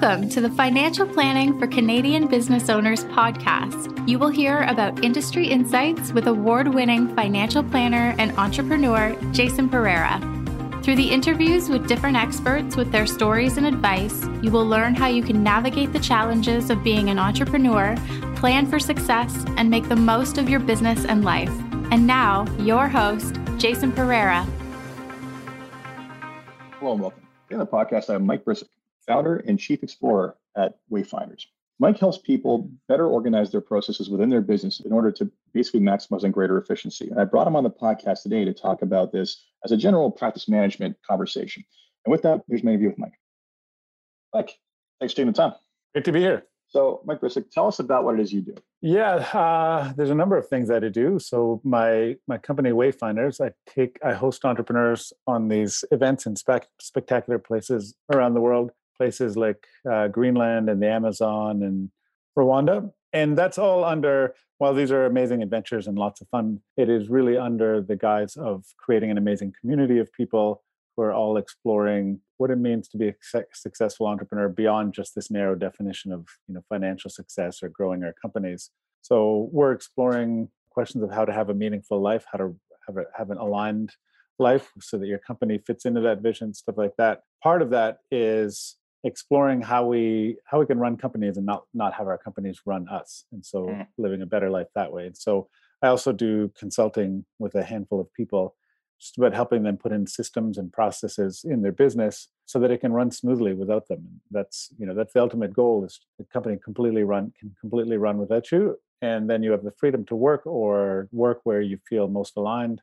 Welcome to the Financial Planning for Canadian Business Owners podcast. You will hear about industry insights with award winning financial planner and entrepreneur Jason Pereira. Through the interviews with different experts with their stories and advice, you will learn how you can navigate the challenges of being an entrepreneur, plan for success, and make the most of your business and life. And now, your host, Jason Pereira. Hello and welcome. In the podcast, I'm Mike Brcic founder and chief explorer at Wayfinders. Mike helps people better organize their processes within their business in order to basically maximizing greater efficiency. And I brought him on the podcast today to talk about this as a general practice management conversation. And with that, here's my interview with Mike. Mike, thanks for taking the time. Great to be here. So, Mike Brcic, tell us about what it is you do. Yeah, uh, there's a number of things that I do. So, my my company Wayfinders, I take I host entrepreneurs on these events in spec- spectacular places around the world places like uh, Greenland and the Amazon and Rwanda. And that's all under, while these are amazing adventures and lots of fun, it is really under the guise of creating an amazing community of people who are all exploring what it means to be a successful entrepreneur beyond just this narrow definition of you know financial success or growing our companies. So we're exploring questions of how to have a meaningful life, how to have, a, have an aligned life so that your company fits into that vision, stuff like that. Part of that is exploring how we how we can run companies and not not have our companies run us and so mm. living a better life that way. And so i also do consulting with a handful of people just about helping them put in systems and processes in their business so that it can run smoothly without them. That's you know that's the ultimate goal is the company completely run can completely run without you and then you have the freedom to work or work where you feel most aligned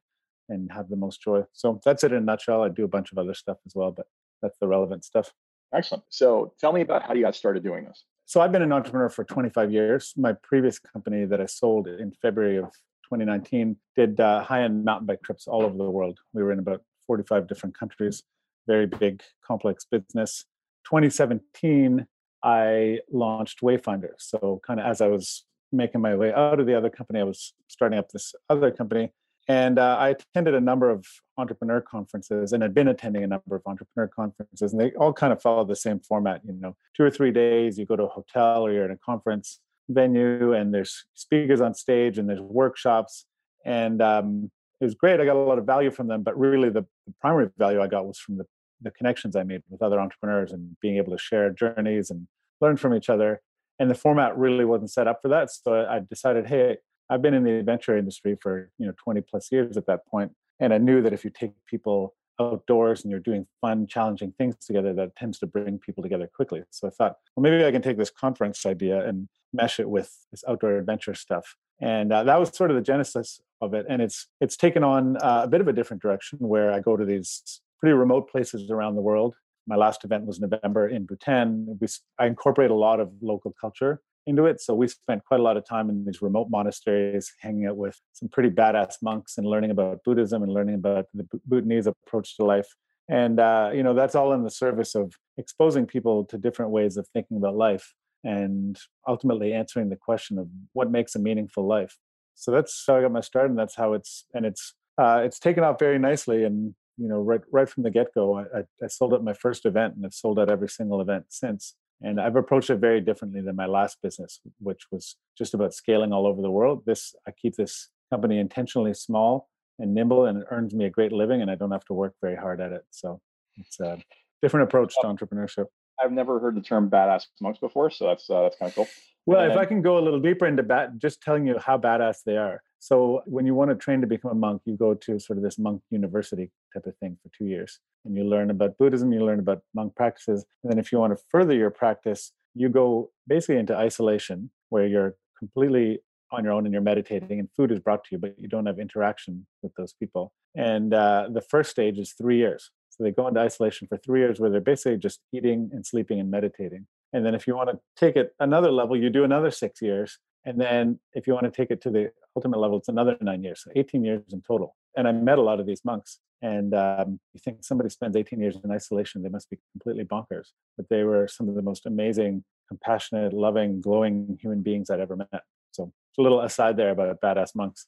and have the most joy. So that's it in a nutshell. I do a bunch of other stuff as well but that's the relevant stuff Excellent. So tell me about how you got started doing this. So I've been an entrepreneur for 25 years. My previous company that I sold in February of 2019 did uh, high-end mountain bike trips all over the world. We were in about 45 different countries. Very big, complex business. 2017, I launched Wayfinder. So kind of as I was making my way out of the other company, I was starting up this other company and uh, I attended a number of entrepreneur conferences and had been attending a number of entrepreneur conferences, and they all kind of follow the same format. You know, two or three days, you go to a hotel or you're in a conference venue, and there's speakers on stage and there's workshops. And um, it was great. I got a lot of value from them, but really the, the primary value I got was from the, the connections I made with other entrepreneurs and being able to share journeys and learn from each other. And the format really wasn't set up for that. So I decided, hey, I've been in the adventure industry for you know 20 plus years at that point, and I knew that if you take people outdoors and you're doing fun, challenging things together, that tends to bring people together quickly. So I thought, well, maybe I can take this conference idea and mesh it with this outdoor adventure stuff, and uh, that was sort of the genesis of it. And it's it's taken on uh, a bit of a different direction where I go to these pretty remote places around the world. My last event was November in Bhutan. We, I incorporate a lot of local culture into it. So we spent quite a lot of time in these remote monasteries, hanging out with some pretty badass monks and learning about Buddhism and learning about the Bhutanese approach to life. And uh, you know that's all in the service of exposing people to different ways of thinking about life and ultimately answering the question of what makes a meaningful life. So that's how I got my start, and that's how it's and it's uh, it's taken off very nicely. And you know, right right from the get go, I, I sold out my first event, and I've sold out every single event since. And I've approached it very differently than my last business, which was just about scaling all over the world. This I keep this company intentionally small and nimble, and it earns me a great living, and I don't have to work very hard at it. So it's a different approach to entrepreneurship. I've never heard the term badass monks before, so that's uh, that's kind of cool. Well, and if I can go a little deeper into bat, just telling you how badass they are. So when you want to train to become a monk, you go to sort of this monk university type of thing for two years, and you learn about Buddhism, you learn about monk practices, and then if you want to further your practice, you go basically into isolation where you're completely on your own and you're meditating, and food is brought to you, but you don't have interaction with those people. And uh, the first stage is three years. So they go into isolation for three years where they're basically just eating and sleeping and meditating. And then if you want to take it another level, you do another six years. And then if you want to take it to the ultimate level, it's another nine years, so 18 years in total. And I met a lot of these monks. And um, you think somebody spends 18 years in isolation, they must be completely bonkers. But they were some of the most amazing, compassionate, loving, glowing human beings I'd ever met. So a little aside there about badass monks.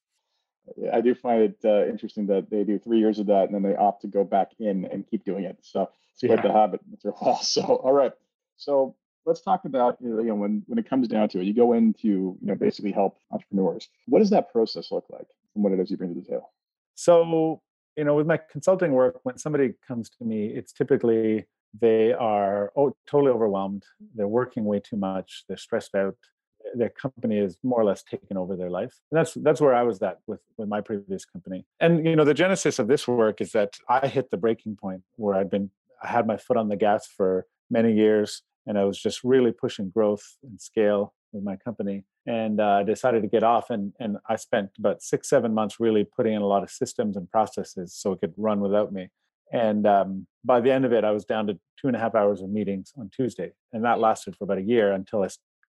I do find it uh, interesting that they do three years of that and then they opt to go back in and keep doing it. So it's quite yeah. the habit after a while. So, all right. So let's talk about you know when when it comes down to it, you go into you know basically help entrepreneurs. What does that process look like from what it is you bring to the table? So you know, with my consulting work, when somebody comes to me, it's typically they are oh, totally overwhelmed. They're working way too much. They're stressed out. Their company is more or less taken over their life. And that's that's where I was at with with my previous company. And you know, the genesis of this work is that I hit the breaking point where I'd been I had my foot on the gas for many years, and I was just really pushing growth and scale with my company and uh, decided to get off and, and i spent about six seven months really putting in a lot of systems and processes so it could run without me and um, by the end of it i was down to two and a half hours of meetings on tuesday and that lasted for about a year until i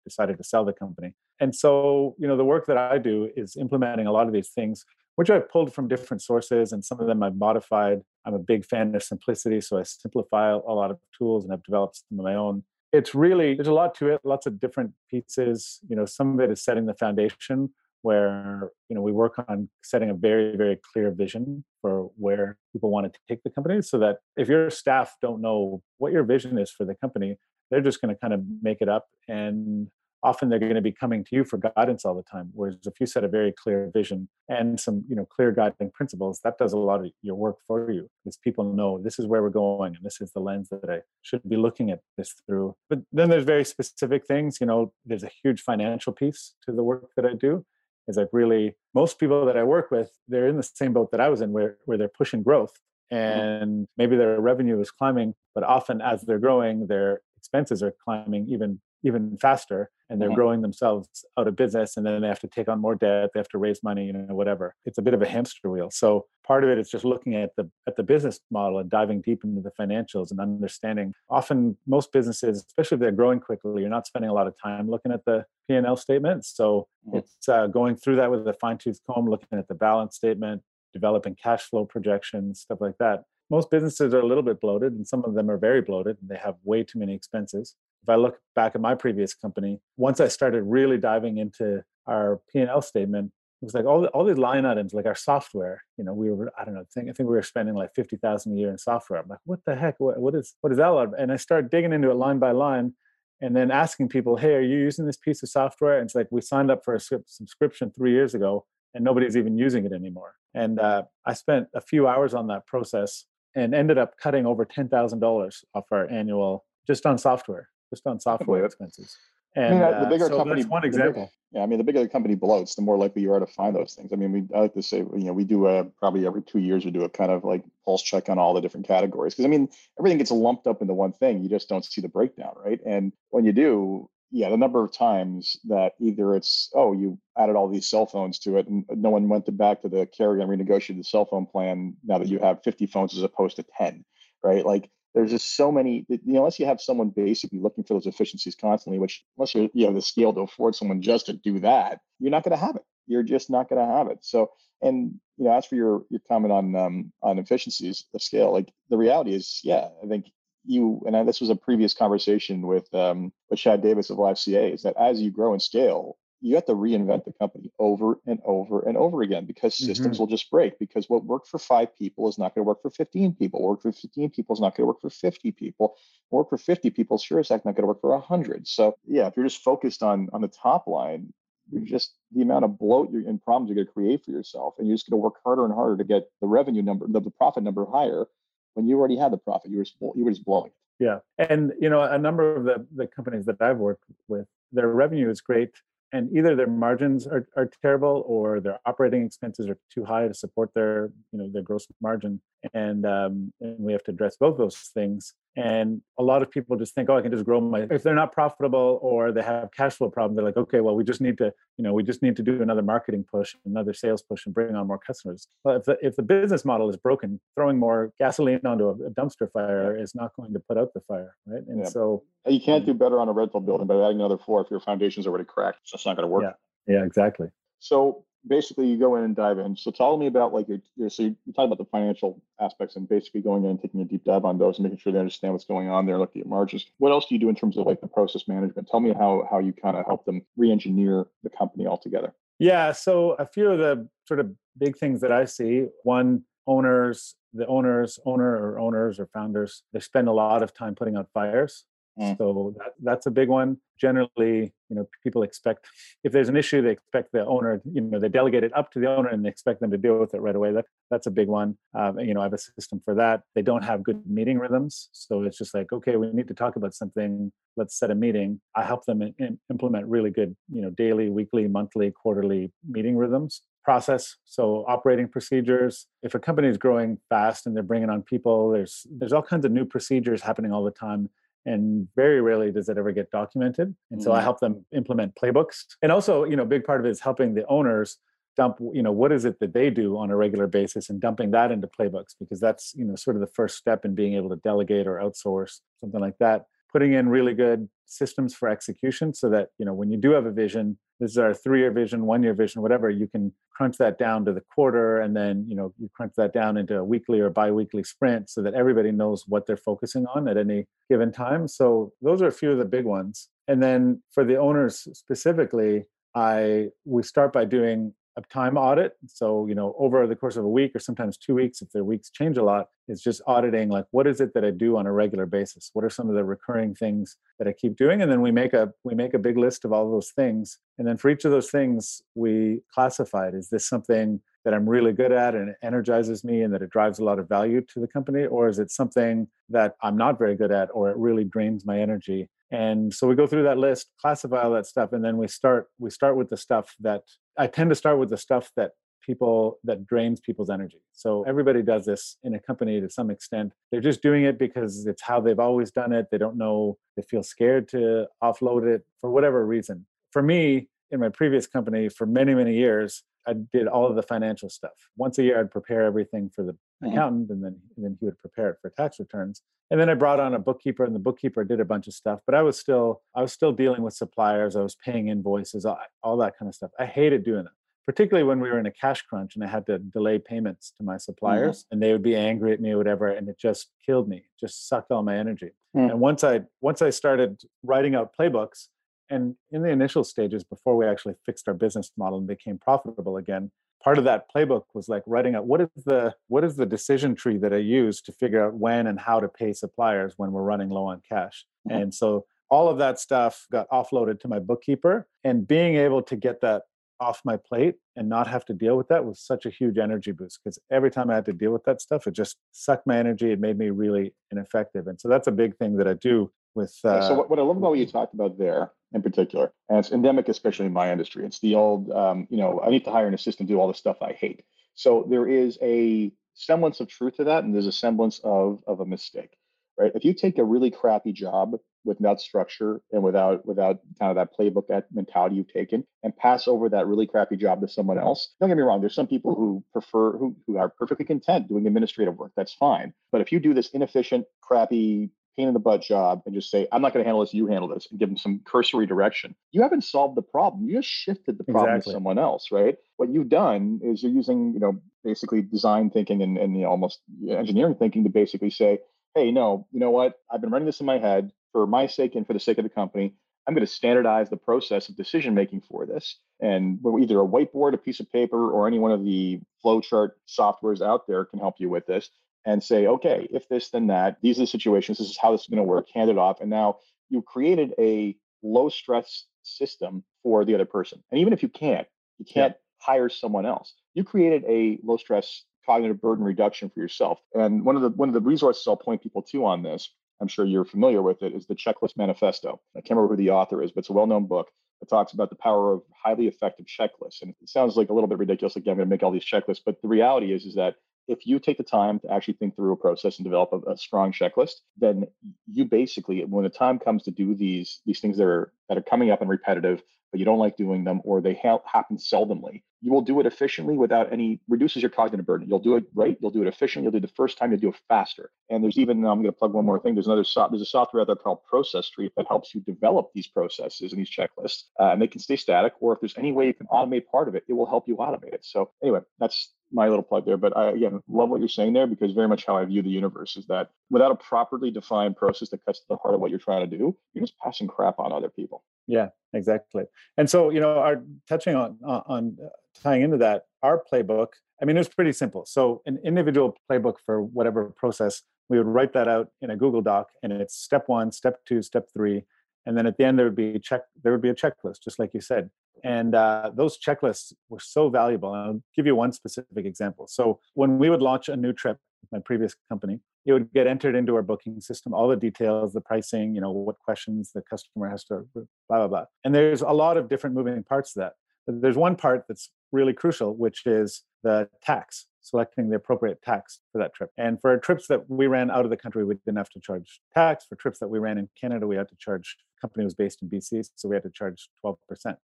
decided to sell the company. And so you know the work that i do is implementing a lot of these things which i've pulled from different sources and some of them i've modified. I'm a big fan of simplicity so i simplify a lot of tools and i've developed some of my own. It's really there's a lot to it lots of different pieces. You know some of it is setting the foundation where you know we work on setting a very very clear vision for where people want to take the company so that if your staff don't know what your vision is for the company they're just going to kind of make it up and often they're going to be coming to you for guidance all the time whereas if you set a very clear vision and some you know clear guiding principles that does a lot of your work for you. Because people know this is where we're going and this is the lens that i should be looking at this through. But then there's very specific things you know there's a huge financial piece to the work that i do. Is like really most people that i work with they're in the same boat that i was in where, where they're pushing growth mm-hmm. and maybe their revenue is climbing but often as they're growing their expenses are climbing even even faster and they're growing themselves out of business and then they have to take on more debt they have to raise money you know whatever. It's a bit of a hamster wheel. So part of it is just looking at the at the business model and diving deep into the financials and understanding. Often most businesses especially if they're growing quickly you're not spending a lot of time looking at the p&l statements so mm-hmm. it's uh, going through that with a fine-tooth comb looking at the balance statement developing cash flow projections stuff like that. Most businesses are a little bit bloated and some of them are very bloated and they have way too many expenses if i look back at my previous company once i started really diving into our p&l statement it was like all, all these line items like our software you know we were i don't know I think, I think we were spending like 50000 a year in software. I'm like what the heck? What, what is what is that about? and i started digging into it line by line and then asking people hey are you using this piece of software? And it's like we signed up for a subscription three years ago and nobody's even using it anymore. And uh, i spent a few hours on that process and ended up cutting over $10,000 off our annual just on software, just on software expenses. And I mean, the uh, bigger uh, so company, one example. Bigger, yeah, I mean, the bigger the company bloats, the more likely you are to find those things. I mean, we I like to say, you know, we do a probably every two years we do a kind of like pulse check on all the different categories because I mean, everything gets lumped up into one thing. You just don't see the breakdown, right? And when you do, yeah, the number of times that either it's oh you added all these cell phones to it and no one went to back to the carrier and renegotiated the cell phone plan now that you have 50 phones as opposed to 10, right? Like there's just so many you know unless you have someone basically looking for those efficiencies constantly, which unless you you have the scale to afford someone just to do that, you're not going to have it. You're just not going to have it. So and you know as for your your comment on um on efficiencies of scale, like the reality is, yeah, I think you and I, this was a previous conversation with um, with Chad Davis of LifeCA is that as you grow and scale, you have to reinvent the company over and over and over again because systems mm-hmm. will just break. Because what worked for five people is not going to work for 15 people. Work for 15 people is not going to work for 50 people. Work for 50 people sure as heck not going to work for 100. So yeah, if you're just focused on on the top line, you're just the amount of bloat you and problems you're going to create for yourself, and you're just going to work harder and harder to get the revenue number, the, the profit number higher when you already had the profit. You were you were just blowing it. Yeah, and you know a number of the the companies that I've worked with, their revenue is great, and either their margins are, are terrible or their operating expenses are too high to support their you know their gross margin. And um, and we have to address both those things and a lot of people just think oh i can just grow my if they're not profitable or they have cash flow problems they're like okay well we just need to you know we just need to do another marketing push another sales push and bring on more customers. But if the, if the business model is broken throwing more gasoline onto a, dumpster fire is not going to put out the fire right? And yeah. so you can't um do better on a rental building by adding another floor if your foundation's already cracked. So it's not going to work. Yeah. Yeah exactly. So basically you go in and dive in. So tell me about like your, your so you talk about the financial aspects and basically going in and taking a deep dive on those and making sure they understand what's going on there, looking at margins. What else do you do in terms of like the process management? Tell me how how you kind of help them re-engineer the company altogether. Yeah, so a few of the sort of big things that I see. One, owners, the owners, owner or owners or founders, they spend a lot of time putting out fires Mm. So that, that's a big one. Generally, you know, people expect if there's an issue, they expect the owner, you know, they delegate it up to the owner and they expect them to deal with it right away. That that's a big one. Um, you know, I have a system for that. They don't have good meeting rhythms, so it's just like, okay, we need to talk about something. Let's set a meeting. I help them in, in, implement really good, you know, daily, weekly, monthly, quarterly meeting rhythms process so operating procedures if a company is growing fast and they're bringing on people there's there's all kinds of new procedures happening all the time and very rarely does it ever get documented and so mm-hmm. i help them implement playbooks and also you know a big part of it is helping the owners dump you know what is it that they do on a regular basis and dumping that into playbooks because that's you know sort of the first step in being able to delegate or outsource something like that putting in really good systems for execution so that you know when you do have a vision this is our three year vision one year vision whatever you can crunch that down to the quarter and then you know you crunch that down into a weekly or bi-weekly sprint so that everybody knows what they're focusing on at any given time. So those are a few of the big ones. And then for the owners specifically i we start by doing time audit. So, you know, over the course of a week or sometimes two weeks, if their weeks change a lot, it's just auditing like what is it that I do on a regular basis? What are some of the recurring things that I keep doing? And then we make a we make a big list of all those things. And then for each of those things, we classify it. Is this something that I'm really good at and it energizes me and that it drives a lot of value to the company? Or is it something that I'm not very good at or it really drains my energy? and so we go through that list classify all that stuff and then we start we start with the stuff that i tend to start with the stuff that people that drains people's energy. So everybody does this in a company to some extent. They're just doing it because it's how they've always done it. They don't know they feel scared to offload it for whatever reason. For me in my previous company for many many years I did all of the financial stuff. Once a year, I'd prepare everything for the mm-hmm. accountant, and then and then he would prepare it for tax returns. And then I brought on a bookkeeper, and the bookkeeper did a bunch of stuff. But I was still I was still dealing with suppliers. I was paying invoices, all, all that kind of stuff. I hated doing it, particularly when we were in a cash crunch and I had to delay payments to my mm-hmm. suppliers, mm-hmm. and they would be angry at me or whatever, and it just killed me. It just sucked all my energy. Mm. And once I once I started writing out playbooks and in the initial stages before we actually fixed our business model and became profitable again part of that playbook was like writing out what is the what is the decision tree that i use to figure out when and how to pay suppliers when we're running low on cash mm-hmm. and so all of that stuff got offloaded to my bookkeeper and being able to get that off my plate and not have to deal with that was such a huge energy boost because every time I had to deal with that stuff, it just sucked my energy. It made me really ineffective. And so that's a big thing that I do with. Uh, so what, what I love about what you talked about there in particular, and it's endemic, especially in my industry. It's the old, um, you know, I need to hire an assistant to do all the stuff I hate. So there is a semblance of truth to that, and there's a semblance of of a mistake, right? If you take a really crappy job without structure and without without kind of that playbook that mentality you've taken and pass over that really crappy job to someone else don't get me wrong there's some people who prefer who, who are perfectly content doing administrative work that's fine but if you do this inefficient crappy pain in the butt job and just say, I'm not going to handle this, you handle this, and give them some cursory direction, you haven't solved the problem. You just shifted the problem exactly. to someone else, right? What you've done is you're using, you know, basically design thinking and, and you know, almost engineering thinking to basically say, hey, no, you know what? I've been running this in my head for my sake and for the sake of the company. I'm going to standardize the process of decision making for this. And either a whiteboard, a piece of paper, or any one of the flowchart softwares out there can help you with this and say, okay, if this, then that, these are the situations, this is how this is going to work, hand it off. And now you created a low stress system for the other person. And even if you can't, you can't yeah. hire someone else. You created a low stress cognitive burden reduction for yourself. And one of the one of the resources I'll point people to on this, I'm sure you're familiar with it, is the Checklist Manifesto. I can't remember who the author is, but it's a well-known book that talks about the power of highly effective checklists. And it sounds like a little bit ridiculous. Again, I'm going to make all these checklists, but the reality is, is that if you take the time to actually think through a process and develop a, a, strong checklist, then you basically, when the time comes to do these these things that are that are coming up and repetitive, but you don't like doing them or they ha- happen seldomly, you will do it efficiently without any reduces your cognitive burden. You'll do it right. You'll do it efficiently. You'll do it the first time. You'll do it faster. And there's even I'm going to plug one more thing. There's another so- there's a software out there called Process Street that helps you develop these processes and these checklists, uh, and they can stay static. Or if there's any way you can automate part of it, it will help you automate it. So anyway, that's my little plug there. But I again love what you're saying there because very much how I view the universe is that without a properly defined process that cuts to the heart of what you're trying to do, you're just passing crap on other people. Yeah, exactly. And so you know, our touching on on tying into that, our playbook, I mean, it was pretty simple. So, an individual playbook for whatever process, we would write that out in a Google Doc, and it's step one, step two, step three, and then at the end there would be check. There would be a checklist, just like you said. And uh, those checklists were so valuable. And I'll give you one specific example. So, when we would launch a new trip, my previous company, it would get entered into our booking system, all the details, the pricing, you know, what questions the customer has to, blah, blah, blah. And there's a lot of different moving parts to that. But there's one part that's really crucial, which is the tax, selecting the appropriate tax for that trip. And for trips that we ran out of the country, we didn't have to charge tax. For trips that we ran in Canada, we had to charge, company was based in BC, so we had to charge 12%.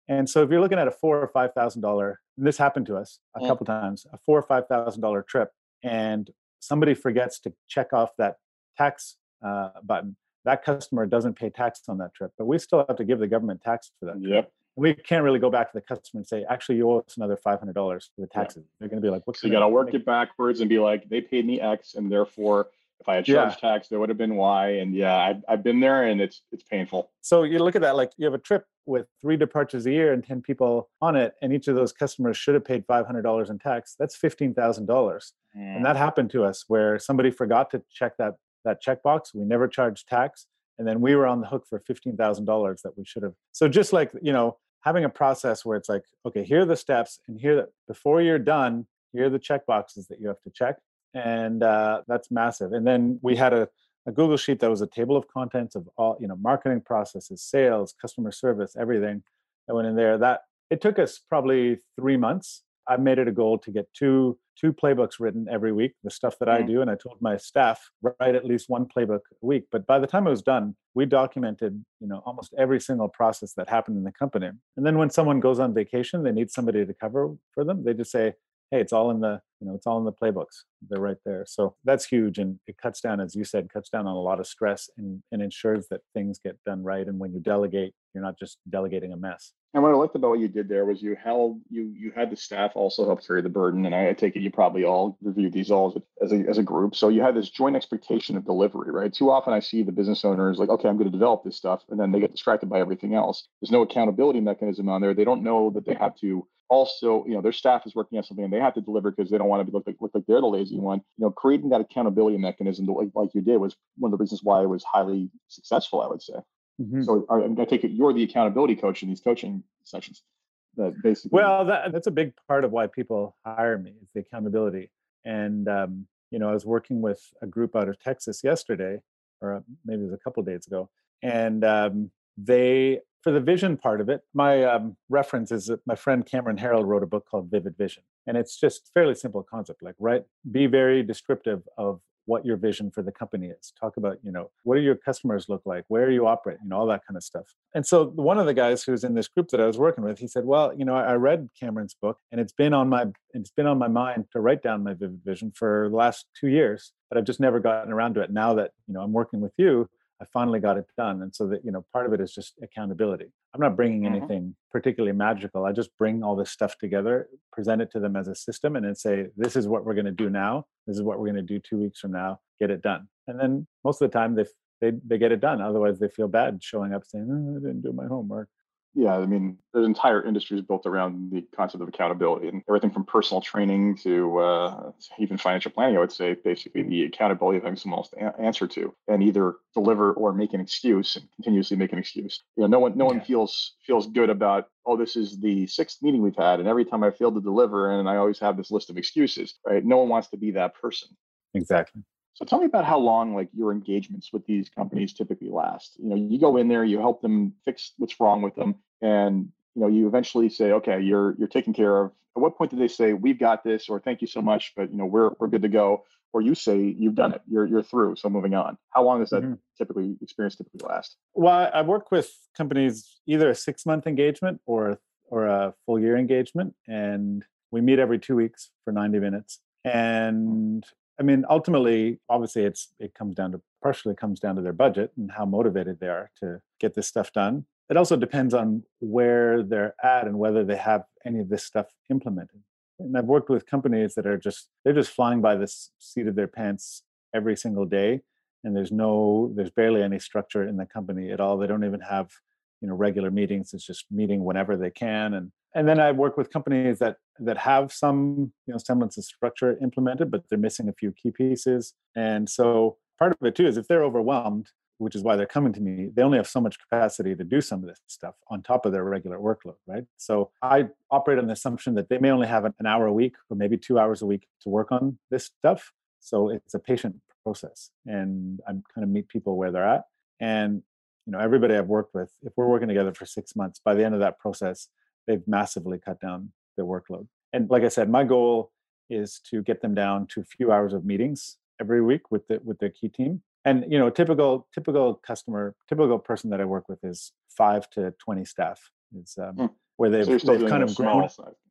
And so if you're looking at a four or five thousand dollar, and this happened to us a mm. couple times, a four or five thousand dollar trip, and somebody forgets to check off that tax uh, button, that customer doesn't pay tax on that trip, but we still have to give the government tax for that. Trip. Yep. We can't really go back to the customer and say, actually, you owe us another five hundred dollars for the taxes. They're going to be like, "What's?" So you got to work it backwards and be like, they paid me X, and therefore, if I had charged yeah. tax, there would have been Y. And yeah, I've, I've been there, and it's it's painful. So you look at that, like you have a trip with three departures a year and ten people on it, and each of those customers should have paid five hundred dollars in tax. That's fifteen thousand dollars, and that mm. happened to us where somebody forgot to check that that checkbox. We never charged tax, and then we were on the hook for fifteen thousand dollars that we should have. So just like you know having a process where it's like, okay, here are the steps, and here that before you're done, here are the check boxes that you have to check, and uh, that's massive. And then we had a, a Google sheet that was a table of contents of all, you know, marketing processes, sales, customer service, everything that went in there. That it took us probably three months. I made it a goal to get two two playbooks written every week, the stuff that mm-hmm. I do. And I told my staff, write at least one playbook a week. But by the time it was done, we documented, you know, almost every single process that happened in the company. And then when someone goes on vacation, they need somebody to cover for them. They just say, hey, it's all in the, you know, it's all in the playbooks. They're right there. So that's huge. And it cuts down, as you said, cuts down on a lot of stress and, and ensures that things get done right. And when you delegate, you're not just delegating a mess. And what I liked about what you did there was you held you you had the staff also help carry the burden, and I, take it you probably all reviewed these all as a, as a group. So you had this joint expectation of delivery, right? Too often I see the business owners like, okay, I'm going to develop this stuff, and then they get distracted by everything else. There's no accountability mechanism on there. They don't know that they have to also, you know, their staff is working on something and they have to deliver because they don't want to be look like, look like they're the lazy one. You know, creating that accountability mechanism like, like you did was one of the reasons why it was highly successful, I would say. Mm-hmm. So I, I take it you're the accountability coach in these coaching sessions. That basically. Well, that, that's a big part of why people hire me is the accountability. And um, you know, I was working with a group out of Texas yesterday, or uh, maybe it was a couple days ago, and um, they for the vision part of it, my um, reference is that my friend Cameron Herold wrote a book called Vivid Vision, and it's just fairly simple concept. Like, right, be very descriptive of what your vision for the company is. Talk about you know what do your customers look like? Where are you operating you know all that kind of stuff. And so one of the guys who's in this group that i was working with he said well you know i read cameron's book and it's been on my it's been on my mind to write down my vivid vision for the last two years but i've just never gotten around to it. Now that you know i'm working with you I finally got it done. And so that, you know, part of it is just accountability. I'm not bringing mm-hmm. anything particularly magical. I just bring all this stuff together, present it to them as a system, and then say, this is what we're going to do now. This is what we're going to do two weeks from now. Get it done. And then most of the time they, they, they get it done. Otherwise, they feel bad showing up saying, oh, I didn't do my homework yeah, I mean, there's entire industries built around the concept of accountability and everything from personal training to uh, even financial planning. I would say basically the accountability of having someone else to answer to and either deliver or make an excuse and continuously make an excuse. You know, no one, no one feels feels good about oh, this is the sixth meeting we've had, and every time I fail to deliver, and I always have this list of excuses. Right? No one wants to be that person. Exactly. So tell me about how long like your engagements with these companies typically last. You know, you go in there, you help them fix what's wrong with them, and you know, you eventually say, okay, you're you're taken care of. At what point do they say, we've got this, or thank you so much, but you know, we're we're good to go, or you say you've done it, you're you're through, so moving on. How long does that mm-hmm. typically experience typically last? Well, I work with companies either a six month engagement or or a full year engagement, and we meet every two weeks for 90 minutes. And I mean, ultimately, obviously, it's it comes down to partially comes down to their budget and how motivated they are to get this stuff done. It also depends on where they're at and whether they have any of this stuff implemented. And I've worked with companies that are just they're just flying by the seat of their pants every single day, and there's no there's barely any structure in the company at all. They don't even have you know regular meetings. It's just meeting whenever they can, and and then I work with companies that that have some you know semblance of structure implemented, but they're missing a few key pieces. And so part of it too is if they're overwhelmed, which is why they're coming to me, they only have so much capacity to do some of this stuff on top of their regular workload, right? So I operate on the assumption that they may only have an hour a week or maybe two hours a week to work on this stuff. So it's a patient process, and I'm kind of meet people where they're at. And you know, everybody I've worked with, if we're working together for six months, by the end of that process, they've massively cut down their workload. And like I said, my goal is to get them down to a few hours of meetings every week with the with their key team. And you know, typical typical customer, typical person that I work with is five to twenty staff. Is um, hmm. where they've so they've kind of grown.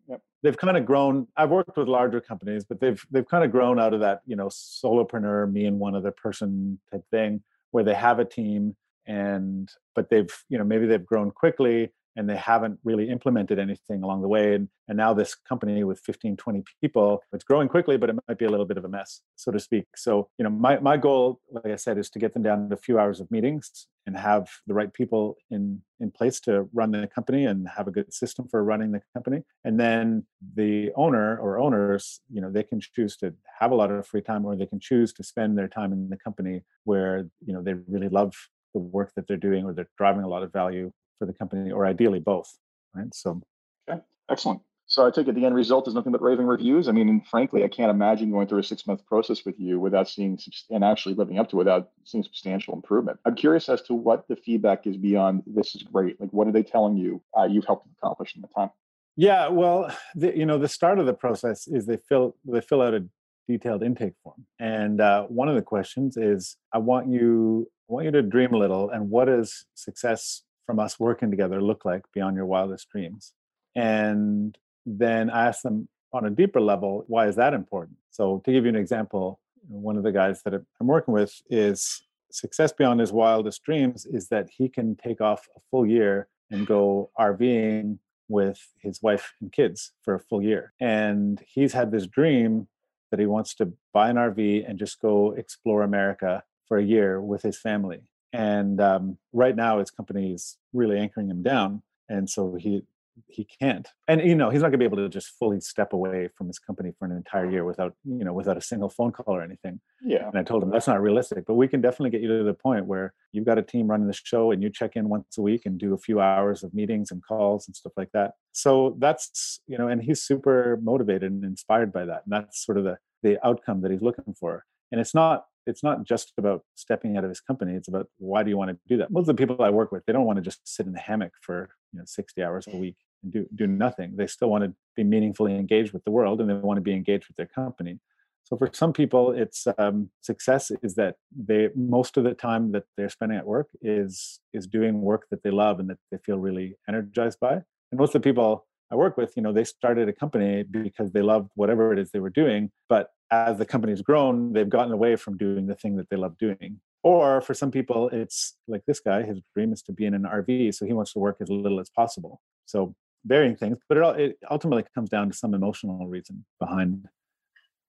Yep. They've kind of grown. I've worked with larger companies, but they've they've kind of grown out of that you know solopreneur, me and one other person type thing, where they have a team and but they've you know maybe they've grown quickly and they haven't really implemented anything along the way and, and now this company with 15 20 people it's growing quickly but it might be a little bit of a mess so to speak. So you know my, my goal like i said is to get them down to a few hours of meetings and have the right people in in place to run the company and have a good system for running the company. And then the owner or owners you know they can choose to have a lot of free time or they can choose to spend their time in the company where you know they really love the work that they're doing or they're driving a lot of value for the company or ideally both right? So okay excellent. So i take it the end result is nothing but raving reviews? I mean frankly i can't imagine going through a six month process with you without seeing and actually living up to without seeing substantial improvement. I'm curious as to what the feedback is beyond this is great. Like what are they telling you uh, you've helped accomplish in the time? Yeah well the, you know the start of the process is they fill they fill out a detailed intake form. And uh, one of the questions is i want you I want you to dream a little and what does success from us working together look like beyond your wildest dreams? And then I ask them on a deeper level, why is that important? So, to give you an example, one of the guys that I'm working with is success beyond his wildest dreams is that he can take off a full year and go RVing with his wife and kids for a full year. And he's had this dream that he wants to buy an RV and just go explore America for a year with his family. And um, right now, his company is really anchoring him down, and so he he can't. And you know, he's not going to be able to just fully step away from his company for an entire year without you know without a single phone call or anything. Yeah. And I told him that's not realistic, but we can definitely get you to the point where you've got a team running the show and you check in once a week and do a few hours of meetings and calls and stuff like that. So that's you know, and he's super motivated and inspired by that, and that's sort of the the outcome that he's looking for. And it's not it's not just about stepping out of his company it's about why do you want to do that? Most of the people i work with they don't want to just sit in the hammock for you know 60 hours a week and do do nothing. They still want to be meaningfully engaged with the world and they want to be engaged with their company. So for some people it's um, success is that they most of the time that they're spending at work is is doing work that they love and that they feel really energized by. And most of the people I work with, you know, they started a company because they loved whatever it is they were doing. But as the company's grown, they've gotten away from doing the thing that they love doing. Or for some people, it's like this guy, his dream is to be in an RV. So he wants to work as little as possible. So varying things, but it, all, it ultimately comes down to some emotional reason behind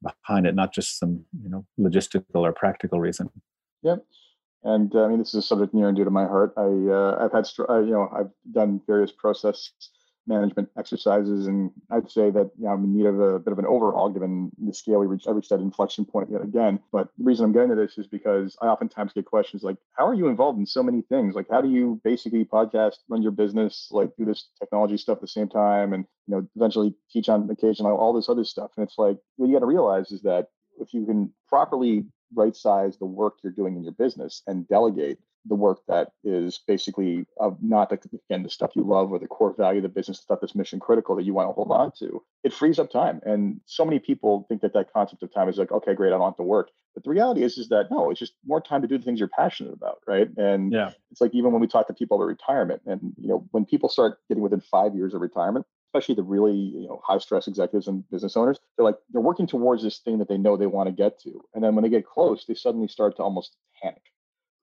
behind it, not just some, you know, logistical or practical reason. Yep. And uh, I mean, this is a subject near and dear to my heart. I, uh, I've had, you know, I've done various process management exercises. And I'd say that you know, I'm in need of a bit of an overhaul given the scale we reached. I reached that inflection point yet again. But the reason I'm getting to this is because I oftentimes get questions like, how are you involved in so many things? Like, how do you basically podcast, run your business, like do this technology stuff at the same time and, you know, eventually teach on occasion, all this other stuff. And it's like, what you got to realize is that if you can properly right size the work you're doing in your business and delegate the work that is basically uh, not the, again the stuff you love or the core value of the business stuff that's mission critical that you want to hold on to it frees up time. And so many people think that that concept of time is like okay great i don't have to work. But the reality is is that no it's just more time to do the things you're passionate about right? And yeah. it's like even when we talk to people about retirement and you know when people start getting within five years of retirement especially the really you know high stress executives and business owners they're like they're working towards this thing that they know they want to get to. And then when they get close they suddenly start to almost panic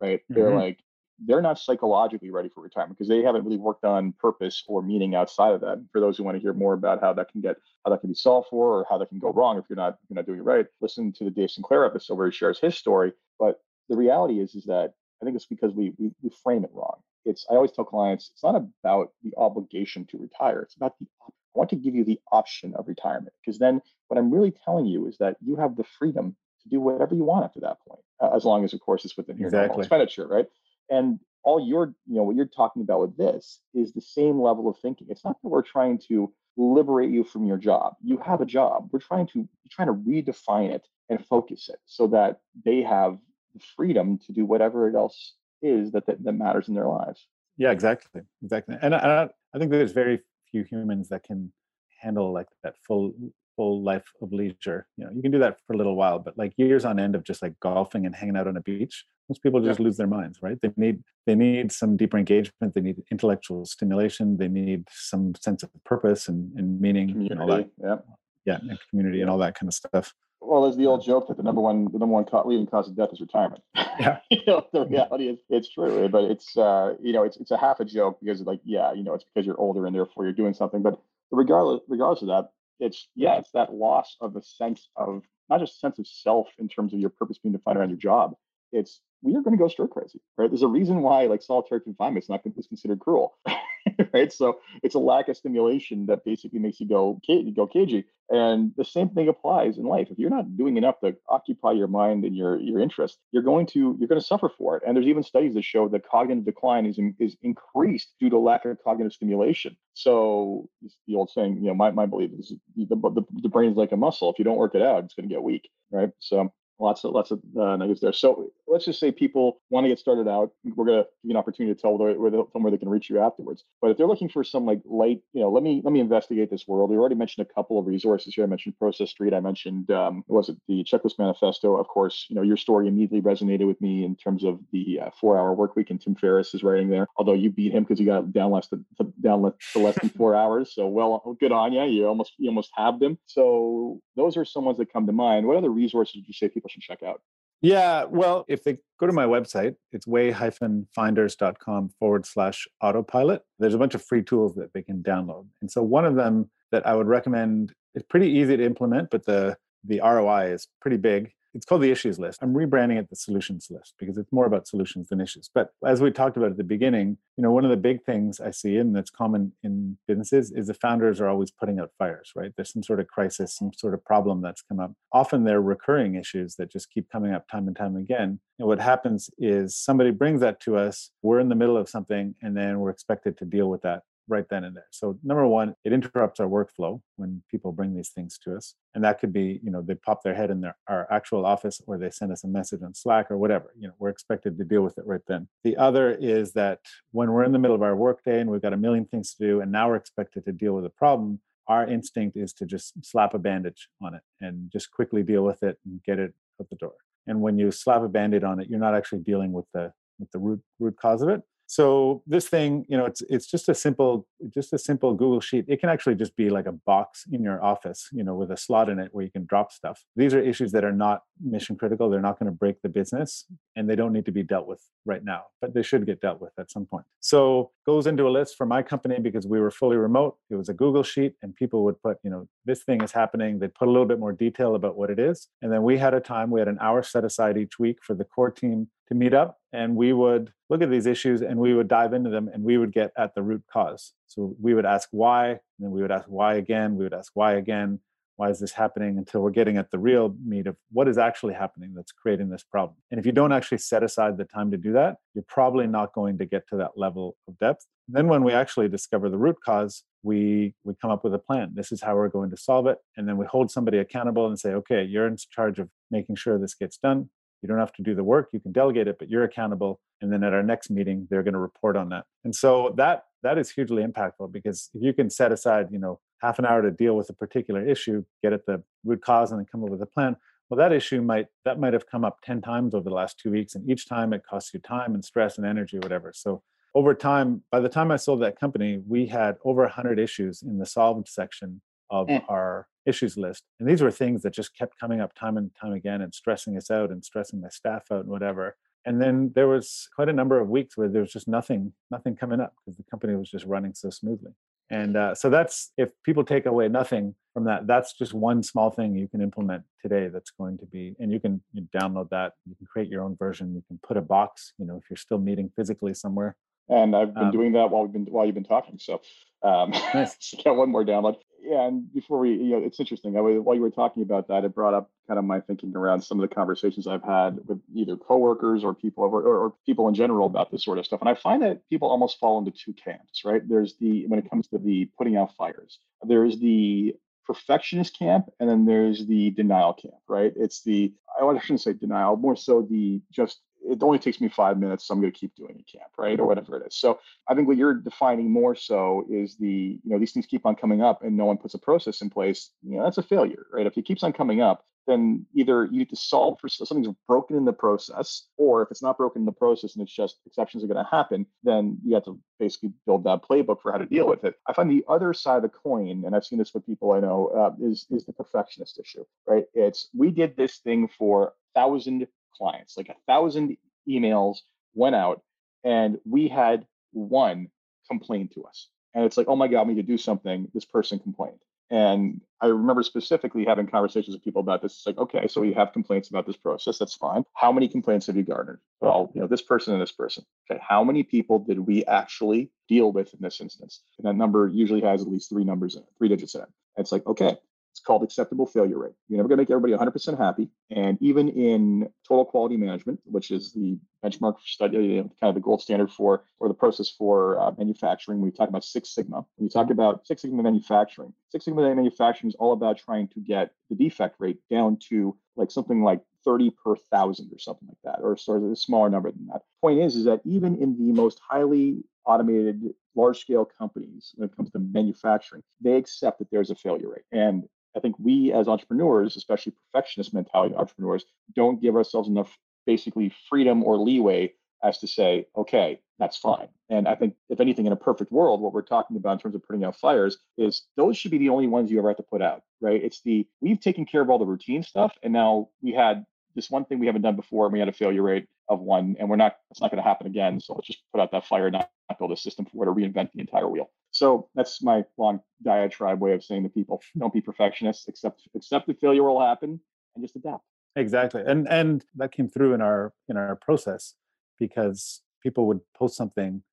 right? Mm-hmm. They're like, they're not psychologically ready for retirement because they haven't really worked on purpose or meaning outside of that. For those who want to hear more about how that can get, how that can be solved for, or how that can go wrong if you're not, you're not doing it right, listen to the Dave Sinclair episode where he shares his story. But the reality is, is that I think it's because we we, we frame it wrong. it's I always tell clients it's not about the obligation to retire. It's about the I want to give you the option of retirement because then what I'm really telling you is that you have the freedom to do whatever you want after that point, uh, as long as of course it's within your exactly. normal expenditure, right? And all you're, you know, what you're talking about with this is the same level of thinking. It's not that we're trying to liberate you from your job. You have a job. We're trying to trying to redefine it and focus it so that they have the freedom to do whatever it else is that, that, that matters in their lives. Yeah, exactly, exactly. And I, I think there's very few humans that can handle like that full full life of leisure. You know, you can do that for a little while, but like years on end of just like golfing and hanging out on a beach, most people just yeah. lose their minds, right? They need they need some deeper engagement. They need intellectual stimulation. They need some sense of purpose and, and meaning community, and all that. Yeah, yeah, and community and all that kind of stuff. Well, there's the old joke that the number one the number one leading cause of death is retirement. Yeah, you know, the reality is it's true, but it's uh, you know it's it's a half a joke because like yeah, you know it's because you're older and therefore you're doing something. But regardless regardless of that, it's yeah, it's that loss of a sense of not just sense of self in terms of your purpose being defined around your job. It's we are going to go stir crazy, right? There's a reason why like solitary confinement is not is considered cruel, right? So it's a lack of stimulation that basically makes you go go cagey. And the same thing applies in life. If you're not doing enough to occupy your mind and your your interest, you're going to you're going to suffer for it. And there's even studies that show that cognitive decline is is increased due to lack of cognitive stimulation. So the old saying, you know, my, my belief is the, the, the brain's like a muscle. If you don't work it out, it's going to get weak, right? So lots of lots of uh, negatives there. So let's just say people want to get started out. We're gonna give you an opportunity to tell where, they, where they can reach you afterwards. But if they're looking for some like light, you know, let me let me investigate this world. We already mentioned a couple of resources here. I mentioned Process Street. I mentioned um, was it the Checklist Manifesto? Of course, you know your story immediately resonated with me in terms of the uh, four-hour work week, and Tim Ferriss is writing there. Although you beat him because you got down less to, to down to less than four hours. So well, good on you. You almost you almost have them. So those are some ones that come to mind. What other resources would you say people should check out? Yeah, well, if they go to my website, it's way-finders.com forward slash autopilot. There's a bunch of free tools that they can download. And so one of them that I would recommend, it's pretty easy to implement, but the the ROI is pretty big it's called the issues list. I'm rebranding it the solutions list because it's more about solutions than issues. But as we talked about at the beginning, you know, one of the big things I see and that's common in businesses is the founders are always putting out fires, right? There's some sort of crisis, some sort of problem that's come up. Often they're recurring issues that just keep coming up time and time again. And what happens is somebody brings that to us, we're in the middle of something, and then we're expected to deal with that right then and there. So number one, it interrupts our workflow when people bring these things to us. And that could be, you know, they pop their head in their our actual office or they send us a message on Slack or whatever. You know, we're expected to deal with it right then. The other is that when we're in the middle of our workday and we've got a million things to do and now we're expected to deal with a problem, our instinct is to just slap a bandage on it and just quickly deal with it and get it out the door. And when you slap a band-aid on it, you're not actually dealing with the with the root root cause of it so this thing you know it's it's just a simple just a simple google sheet. It can actually just be like a box in your office you know with a slot in it where you can drop stuff. These are issues that are not mission critical. They're not going to break the business and they don't need to be dealt with right now but they should get dealt with at some point. So goes into a list for my company because we were fully remote. It was a google sheet and people would put you know this thing is happening. They'd put a little bit more detail about what it is. And then we had a time we had an hour set aside each week for the core team to meet up and we would look at these issues and we would dive into them and we would get at the root cause. So we would ask why, and then we would ask why again, we would ask why again, why is this happening until we're getting at the real meat of what is actually happening that's creating this problem. And if you don't actually set aside the time to do that, you're probably not going to get to that level of depth. And then when we actually discover the root cause, we we come up with a plan. This is how we're going to solve it. And then we hold somebody accountable and say, okay, you're in charge of making sure this gets done you don't have to do the work you can delegate it but you're accountable and then at our next meeting they're going to report on that. And so that that is hugely impactful because if you can set aside you know half an hour to deal with a particular issue get at the root cause and then come up with a plan well that issue might that might have come up 10 times over the last two weeks and each time it costs you time and stress and energy whatever. So over time by the time i sold that company we had over 100 issues in the solved section of mm. our issues list. And these were things that just kept coming up time and time again and stressing us out and stressing my staff out and whatever. And then there was quite a number of weeks where there was just nothing, nothing coming up because the company was just running so smoothly. And uh, so that's if people take away nothing from that, that's just one small thing you can implement today. That's going to be, and you can you download that. You can create your own version. You can put a box. You know, if you're still meeting physically somewhere, and I've been um, doing that while we've been while you've been talking. So, um, nice. got one more download. Yeah, and before we, you know, it's interesting. I was, while you were talking about that, it brought up kind of my thinking around some of the conversations I've had with either coworkers or people or, or people in general about this sort of stuff. And I find that people almost fall into two camps, right? There's the when it comes to the putting out fires, there's the perfectionist camp and then there's the denial camp right it's the i shouldn't say denial more so the just it only takes me five minutes, so I'm going to keep doing a camp, right, or whatever it is. So I think what you're defining more so is the, you know, these things keep on coming up, and no one puts a process in place. You know, that's a failure, right? If it keeps on coming up, then either you need to solve for something's broken in the process, or if it's not broken in the process and it's just exceptions are going to happen, then you have to basically build that playbook for how to deal with it. I find the other side of the coin, and I've seen this with people I know, uh, is is the perfectionist issue, right? It's we did this thing for thousand clients. Like a thousand emails went out, and we had one complain to us. And it's like, oh my God, we need to do something. This person complained. And I remember specifically having conversations with people about this. It's like, okay, so you have complaints about this process. That's fine. How many complaints have you garnered? Well, you know, this person and this person. Okay, how many people did we actually deal with in this instance? And that number usually has at least three numbers in it, three digits in it. And it's like, okay, it's called acceptable failure rate. You're never going to make everybody 100% happy. And even in total quality management, which is the benchmark study, kind of the gold standard for or the process for uh, manufacturing, we talk about Six Sigma. When you talk about Six Sigma manufacturing, Six Sigma manufacturing is all about trying to get the defect rate down to like something like 30 per thousand or something like that, or sort of a smaller number than that. Point is, is that even in the most highly automated large scale companies when it comes to manufacturing they accept that there's a failure rate and I think we as entrepreneurs, especially perfectionist mentality entrepreneurs, don't give ourselves enough basically freedom or leeway as to say, okay, that's fine. And I think, if anything, in a perfect world, what we're talking about in terms of putting out fires is those should be the only ones you ever have to put out, right? It's the we've taken care of all the routine stuff, and now we had this one thing we haven't done before, and we had a failure rate of one, and we're not. It's not going to happen again. So let's just put out that fire, not build a system for it, or reinvent the entire wheel. So that's my long diatribe way of saying to people: hmm. don't be perfectionists. Accept accept that failure will happen, and just adapt. Exactly, and and that came through in our in our process because people would post something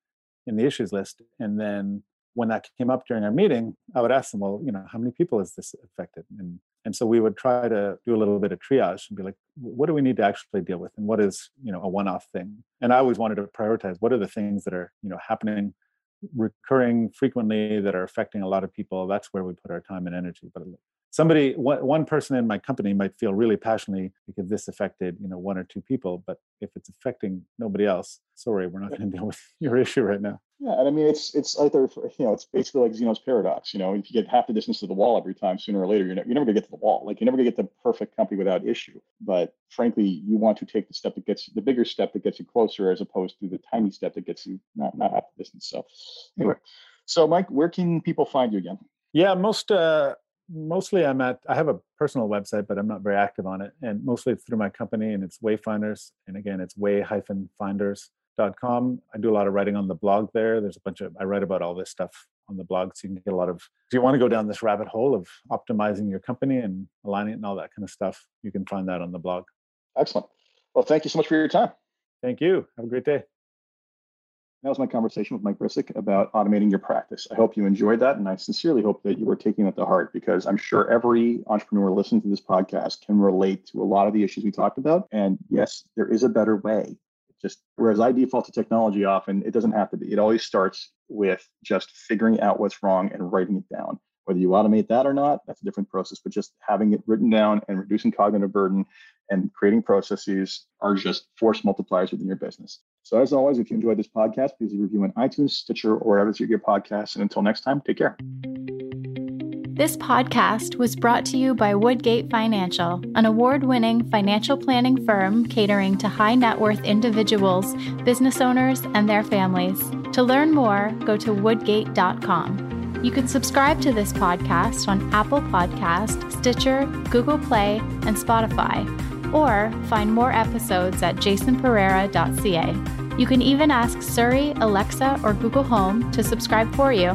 in the issues list, and then when that came up during our meeting, I would ask them, well, you know, how many people is this affected? And and so we would try to do a little bit of triage and be like, what do we need to actually deal with, and what is you know a one-off thing? And I always wanted to prioritize what are the things that are you know happening recurring frequently that are affecting a lot of people. That's where we put our time and energy. But somebody one, one person in my company might feel really passionately because this affected you know one or two people but if it's affecting nobody else sorry we're not going to deal with your issue right now yeah, and I mean it's it's either you know it's basically like Zeno's paradox. You know, if you get half the distance to the wall every time, sooner or later you're, you're never gonna get to the wall. Like you're never gonna get the perfect company without issue. But frankly, you want to take the step that gets the bigger step that gets you closer, as opposed to the tiny step that gets you not not half the distance. So anyway, so Mike, where can people find you again? Yeah, most uh, mostly I'm at I have a personal website, but I'm not very active on it, and mostly through my company, and it's Wayfinders, and again, it's way-finders com. I do a lot of writing on the blog there. There's a bunch of I write about all this stuff on the blog, so you can get a lot of. If you want to go down this rabbit hole of optimizing your company and aligning it and all that kind of stuff, you can find that on the blog. Excellent. Well, thank you so much for your time. Thank you. Have a great day. That was my conversation with Mike Brcic about automating your practice. I hope you enjoyed that, and I sincerely hope that you were taking that to heart because I'm sure every entrepreneur listening to this podcast can relate to a lot of the issues we talked about. And yes, there is a better way just whereas I default to technology often, it doesn't have to be. It always starts with just figuring out what's wrong and writing it down. Whether you automate that or not, that's a different process. But just having it written down and reducing cognitive burden and creating processes are just force multipliers within your business. So as always, if you enjoyed this podcast, please review on iTunes, Stitcher, or wherever you get podcasts. And until next time, take care. This podcast was brought to you by Woodgate Financial, an award winning financial planning firm catering to high net worth individuals, business owners, and their families. To learn more, go to woodgate.com. You can subscribe to this podcast on Apple Podcast, Stitcher, Google Play, and Spotify, or find more episodes at jasonpereira.ca. You can even ask Siri, Alexa, or Google Home to subscribe for you.